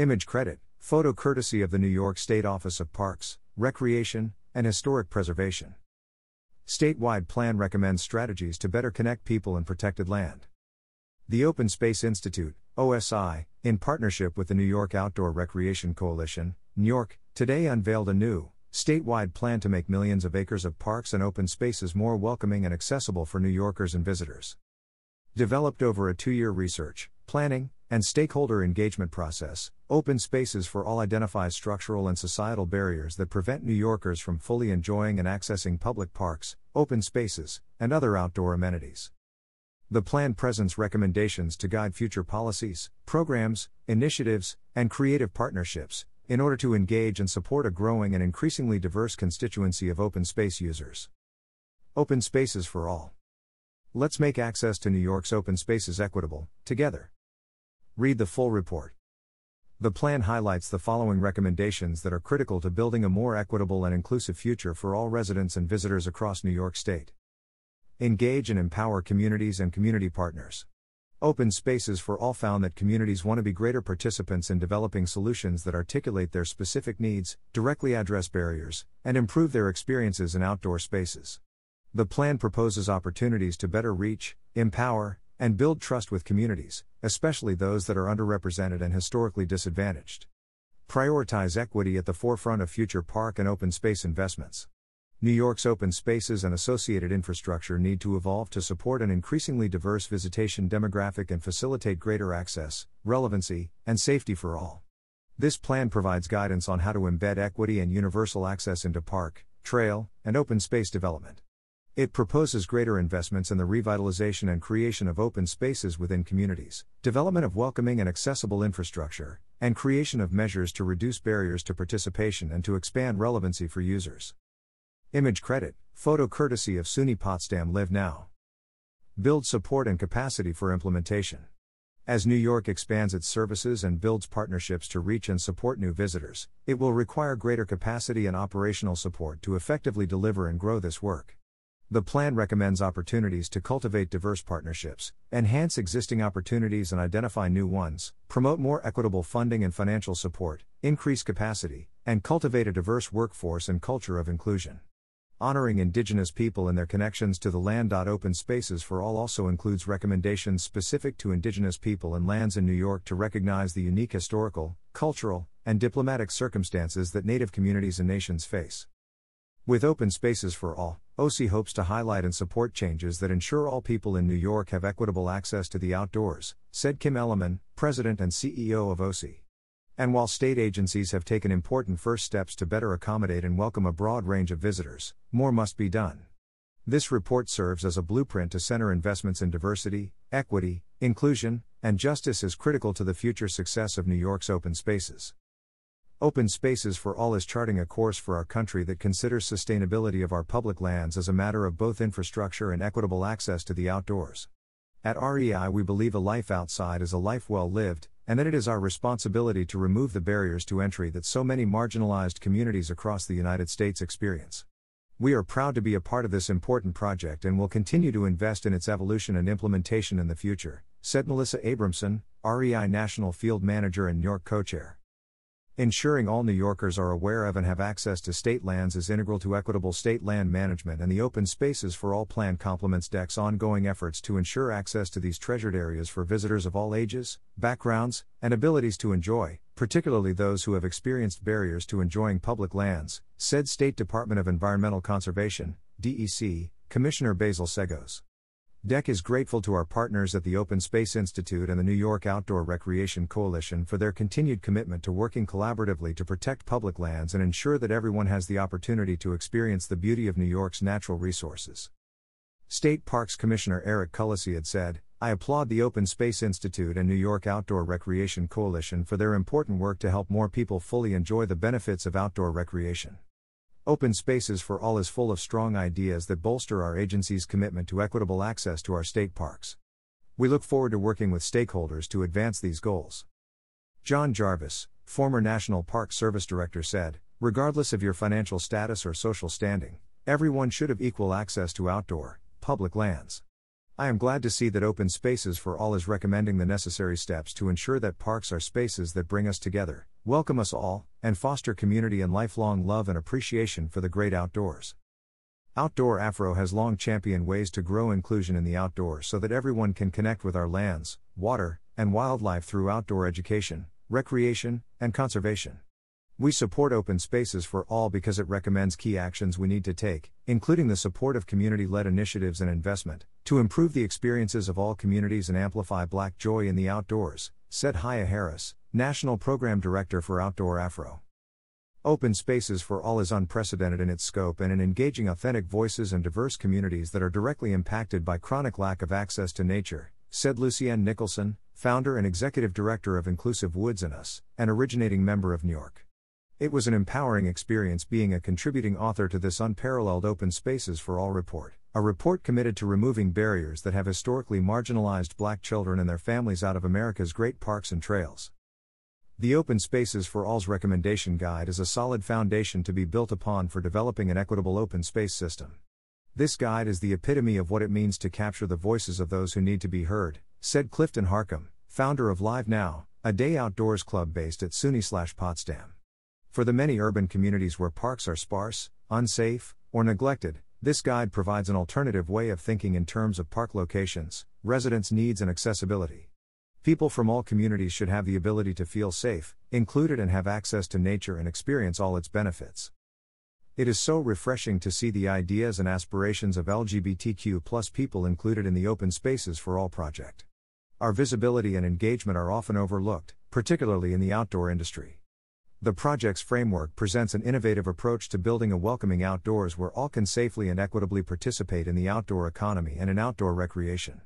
Image credit, photo courtesy of the New York State Office of Parks, Recreation, and Historic Preservation. Statewide plan recommends strategies to better connect people in protected land. The Open Space Institute, OSI, in partnership with the New York Outdoor Recreation Coalition, NYORC, today unveiled a new, statewide plan to make millions of acres of parks and open spaces more welcoming and accessible for New Yorkers and visitors. Developed over a two year research, planning, and stakeholder engagement process, Open Spaces for All identifies structural and societal barriers that prevent New Yorkers from fully enjoying and accessing public parks, open spaces, and other outdoor amenities. The plan presents recommendations to guide future policies, programs, initiatives, and creative partnerships in order to engage and support a growing and increasingly diverse constituency of open space users. Open Spaces for All. Let's make access to New York's open spaces equitable, together. Read the full report. The plan highlights the following recommendations that are critical to building a more equitable and inclusive future for all residents and visitors across New York State. Engage and empower communities and community partners. Open Spaces for All found that communities want to be greater participants in developing solutions that articulate their specific needs, directly address barriers, and improve their experiences in outdoor spaces. The plan proposes opportunities to better reach, empower, and build trust with communities, especially those that are underrepresented and historically disadvantaged. Prioritize equity at the forefront of future park and open space investments. New York's open spaces and associated infrastructure need to evolve to support an increasingly diverse visitation demographic and facilitate greater access, relevancy, and safety for all. This plan provides guidance on how to embed equity and universal access into park, trail, and open space development. It proposes greater investments in the revitalization and creation of open spaces within communities, development of welcoming and accessible infrastructure, and creation of measures to reduce barriers to participation and to expand relevancy for users. Image credit, photo courtesy of SUNY Potsdam Live Now. Build support and capacity for implementation. As New York expands its services and builds partnerships to reach and support new visitors, it will require greater capacity and operational support to effectively deliver and grow this work. The plan recommends opportunities to cultivate diverse partnerships, enhance existing opportunities and identify new ones, promote more equitable funding and financial support, increase capacity, and cultivate a diverse workforce and culture of inclusion. Honoring Indigenous people and their connections to the land. Open Spaces for All also includes recommendations specific to Indigenous people and lands in New York to recognize the unique historical, cultural, and diplomatic circumstances that Native communities and nations face. With Open Spaces for All, OSI hopes to highlight and support changes that ensure all people in New York have equitable access to the outdoors, said Kim Elliman, President and CEO of OSI. And while state agencies have taken important first steps to better accommodate and welcome a broad range of visitors, more must be done. This report serves as a blueprint to center investments in diversity, equity, inclusion, and justice is critical to the future success of New York's open spaces. Open Spaces for All is charting a course for our country that considers sustainability of our public lands as a matter of both infrastructure and equitable access to the outdoors. At REI, we believe a life outside is a life well lived, and that it is our responsibility to remove the barriers to entry that so many marginalized communities across the United States experience. We are proud to be a part of this important project and will continue to invest in its evolution and implementation in the future, said Melissa Abramson, REI National Field Manager and NYORC co chair. Ensuring all New Yorkers are aware of and have access to state lands is integral to equitable state land management, and the Open Spaces for All plan complements DEC's ongoing efforts to ensure access to these treasured areas for visitors of all ages, backgrounds, and abilities to enjoy, particularly those who have experienced barriers to enjoying public lands, said State Department of Environmental Conservation, DEC, Commissioner Basil Seggos. DEC is grateful to our partners at the Open Space Institute and the New York Outdoor Recreation Coalition for their continued commitment to working collaboratively to protect public lands and ensure that everyone has the opportunity to experience the beauty of New York's natural resources. State Parks Commissioner Eric had said, I applaud the Open Space Institute and New York Outdoor Recreation Coalition for their important work to help more people fully enjoy the benefits of outdoor recreation. Open Spaces for All is full of strong ideas that bolster our agency's commitment to equitable access to our state parks. We look forward to working with stakeholders to advance these goals. John Jarvis, former National Park Service Director, said Regardless of your financial status or social standing, everyone should have equal access to outdoor, public lands. I am glad to see that Open Spaces for All is recommending the necessary steps to ensure that parks are spaces that bring us together, welcome us all, and foster community and lifelong love and appreciation for the great outdoors. Outdoor Afro has long championed ways to grow inclusion in the outdoors so that everyone can connect with our lands, water, and wildlife through outdoor education, recreation, and conservation. We support Open Spaces for All because it recommends key actions we need to take, including the support of community led initiatives and investment, to improve the experiences of all communities and amplify Black joy in the outdoors, said Haya Harris, National Program Director for Outdoor Afro. Open Spaces for All is unprecedented in its scope and in engaging authentic voices and diverse communities that are directly impacted by chronic lack of access to nature, said Lucienne Nicholson, founder and executive director of Inclusive Woods and Us, an originating member of NYORC. It was an empowering experience being a contributing author to this unparalleled Open Spaces for All report, a report committed to removing barriers that have historically marginalized black children and their families out of America's great parks and trails. The Open Spaces for All's recommendation guide is a solid foundation to be built upon for developing an equitable open space system. This guide is the epitome of what it means to capture the voices of those who need to be heard, said Clifton Harcum, founder of Live Now, a day outdoors club based at SUNY Potsdam. For the many urban communities where parks are sparse, unsafe, or neglected, this guide provides an alternative way of thinking in terms of park locations, residents' needs, and accessibility. People from all communities should have the ability to feel safe, included, and have access to nature and experience all its benefits. It is so refreshing to see the ideas and aspirations of LGBTQ people included in the Open Spaces for All project. Our visibility and engagement are often overlooked, particularly in the outdoor industry. The project's framework presents an innovative approach to building a welcoming outdoors where all can safely and equitably participate in the outdoor economy and in outdoor recreation.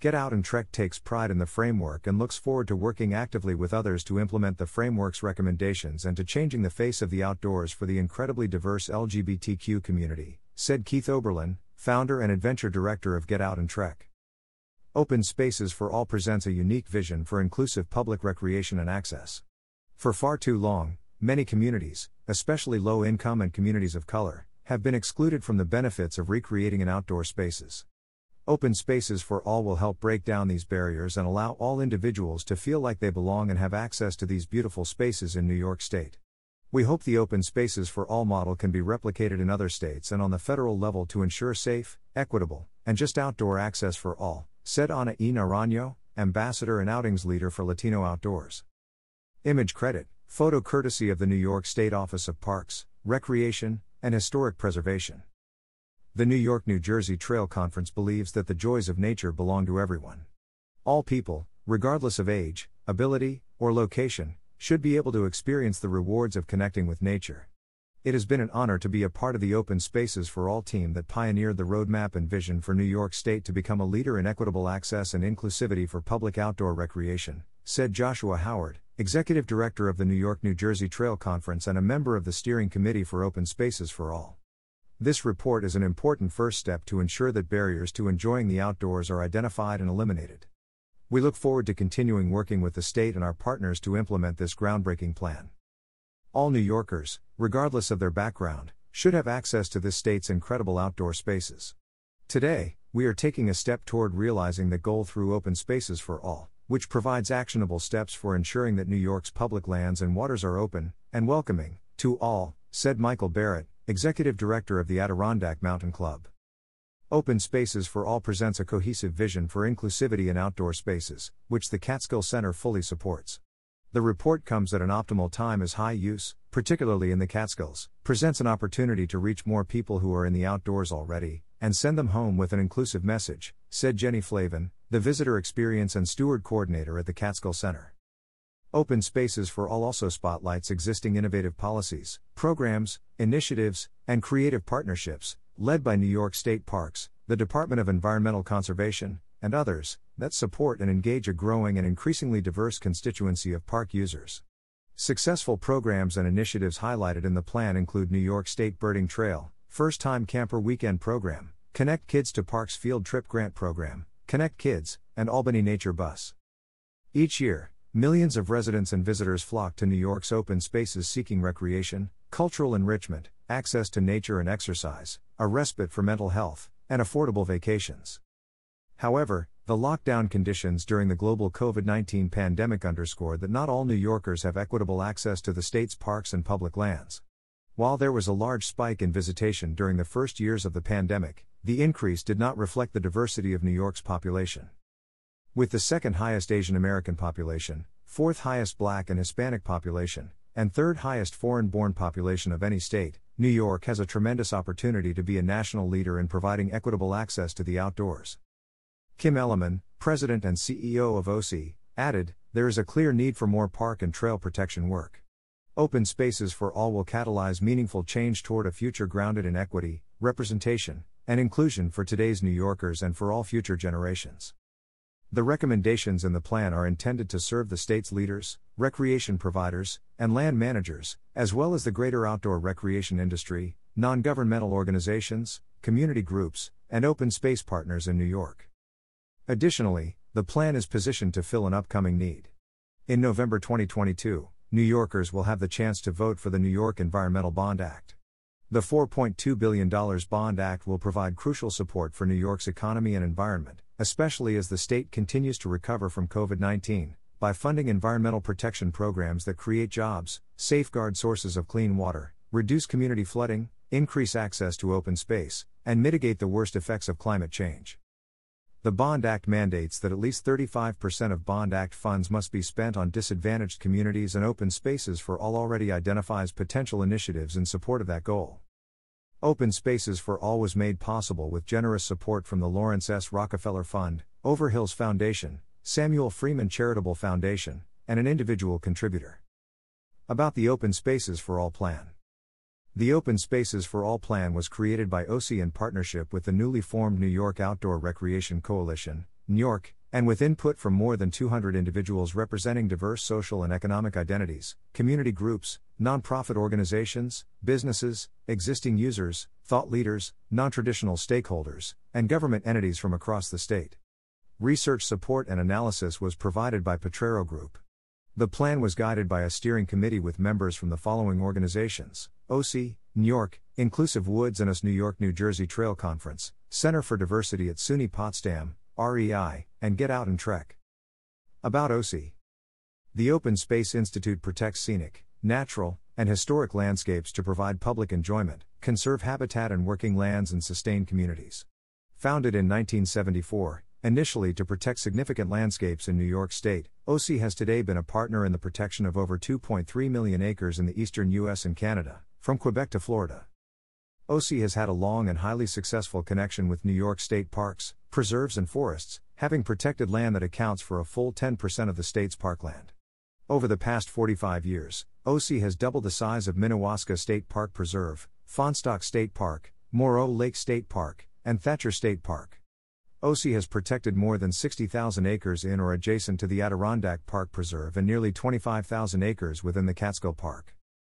Get Out and Trek takes pride in the framework and looks forward to working actively with others to implement the framework's recommendations and to changing the face of the outdoors for the incredibly diverse LGBTQ community, said Keith Oberlin, founder and adventure director of Get Out and Trek. Open Spaces for All presents a unique vision for inclusive public recreation and access. For far too long, many communities, especially low income and communities of color, have been excluded from the benefits of recreating in outdoor spaces. Open Spaces for All will help break down these barriers and allow all individuals to feel like they belong and have access to these beautiful spaces in New York State. We hope the Open Spaces for All model can be replicated in other states and on the federal level to ensure safe, equitable, and just outdoor access for all, said Ana E. Naranjo, ambassador and outings leader for Latino Outdoors. Image credit, photo courtesy of the New York State Office of Parks, Recreation, and Historic Preservation. The New York New Jersey Trail Conference believes that the joys of nature belong to everyone. All people, regardless of age, ability, or location, should be able to experience the rewards of connecting with nature. It has been an honor to be a part of the Open Spaces for All team that pioneered the roadmap and vision for New York State to become a leader in equitable access and inclusivity for public outdoor recreation, said Joshua Howard, Executive Director of the New York New Jersey Trail Conference and a member of the Steering Committee for Open Spaces for All. This report is an important first step to ensure that barriers to enjoying the outdoors are identified and eliminated. We look forward to continuing working with the state and our partners to implement this groundbreaking plan. All New Yorkers, regardless of their background, should have access to this state's incredible outdoor spaces. Today, we are taking a step toward realizing the goal through Open Spaces for All which provides actionable steps for ensuring that New York's public lands and waters are open and welcoming to all, said Michael Barrett, executive director of the Adirondack Mountain Club. Open Spaces for All presents a cohesive vision for inclusivity in outdoor spaces, which the Catskill Center fully supports. The report comes at an optimal time as high use, particularly in the Catskills, presents an opportunity to reach more people who are in the outdoors already, and send them home with an inclusive message, said Jenny Flavin, the Visitor Experience and Steward Coordinator at the Catskill Center. Open Spaces for All also spotlights existing innovative policies, programs, initiatives, and creative partnerships, led by New York State Parks, the Department of Environmental Conservation, and others, that support and engage a growing and increasingly diverse constituency of park users. Successful programs and initiatives highlighted in the plan include New York State Birding Trail, First Time Camper Weekend Program, Connect Kids to Parks Field Trip Grant Program, Connect Kids, and Albany Nature Bus. Each year, millions of residents and visitors flock to New York's open spaces seeking recreation, cultural enrichment, access to nature and exercise, a respite for mental health, and affordable vacations. However, the lockdown conditions during the global COVID 19 pandemic underscore that not all New Yorkers have equitable access to the state's parks and public lands. While there was a large spike in visitation during the first years of the pandemic, the increase did not reflect the diversity of New York's population. With the second highest Asian American population, fourth highest Black and Hispanic population, and third highest foreign born population of any state, New York has a tremendous opportunity to be a national leader in providing equitable access to the outdoors. Kim Elliman, president and CEO of OSI, added There is a clear need for more park and trail protection work. Open spaces for all will catalyze meaningful change toward a future grounded in equity, representation, and inclusion for today's New Yorkers and for all future generations. The recommendations in the plan are intended to serve the state's leaders, recreation providers, and land managers, as well as the greater outdoor recreation industry, non governmental organizations, community groups, and open space partners in New York. Additionally, the plan is positioned to fill an upcoming need. In November 2022, New Yorkers will have the chance to vote for the New York Environmental Bond Act. The $4.2 billion Bond Act will provide crucial support for New York's economy and environment, especially as the state continues to recover from COVID 19, by funding environmental protection programs that create jobs, safeguard sources of clean water, reduce community flooding, increase access to open space, and mitigate the worst effects of climate change. The Bond Act mandates that at least 35% of Bond Act funds must be spent on disadvantaged communities and open spaces for all already identifies potential initiatives in support of that goal. Open Spaces for All was made possible with generous support from the Laurance S. Rockefeller Fund, Overhills Foundation, Samuel Freeman Charitable Foundation, and an individual contributor. About the Open Spaces for All plan. The Open Spaces for All plan was created by OSI in partnership with the newly formed New York Outdoor Recreation Coalition, NYORC, and with input from more than 200 individuals representing diverse social and economic identities, community groups, nonprofit organizations, businesses, existing users, thought leaders, non-traditional stakeholders, and government entities from across the state. Research support and analysis was provided by Potrero Group. The plan was guided by a steering committee with members from the following organizations OSI, New York, Inclusive Woods and US New York New Jersey Trail Conference, Center for Diversity at SUNY Potsdam, REI, and Get Out and Trek. About OSI The Open Space Institute protects scenic, natural, and historic landscapes to provide public enjoyment, conserve habitat and working lands, and sustain communities. Founded in 1974, initially to protect significant landscapes in New York State, OSI has today been a partner in the protection of over 2.3 million acres in the eastern U.S. and Canada, from Quebec to Florida. OSI has had a long and highly successful connection with New York state parks, preserves, and forests, having protected land that accounts for a full 10% of the state's parkland. Over the past 45 years, OSI has doubled the size of Minnewaska State Park Preserve, Fahnestock State Park, Moreau Lake State Park, and Thacher State Park. OSI has protected more than 60,000 acres in or adjacent to the Adirondack Park Preserve and nearly 25,000 acres within the Catskill Park.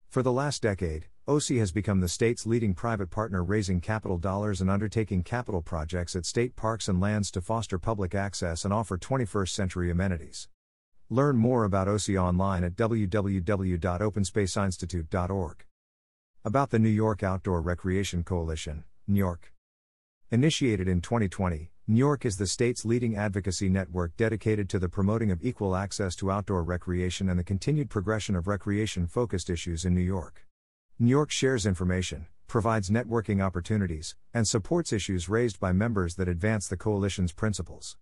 For the last decade, OSI has become the state's leading private partner raising capital dollars and undertaking capital projects at state parks and lands to foster public access and offer 21st century amenities. Learn more about OSI online at www.openspaceinstitute.org. About the New York Outdoor Recreation Coalition, NYORC. Initiated in 2020, NYORC is the state's leading advocacy network dedicated to the promoting of equal access to outdoor recreation and the continued progression of recreation focused issues in New York. NYORC shares information, provides networking opportunities, and supports issues raised by members that advance the coalition's principles.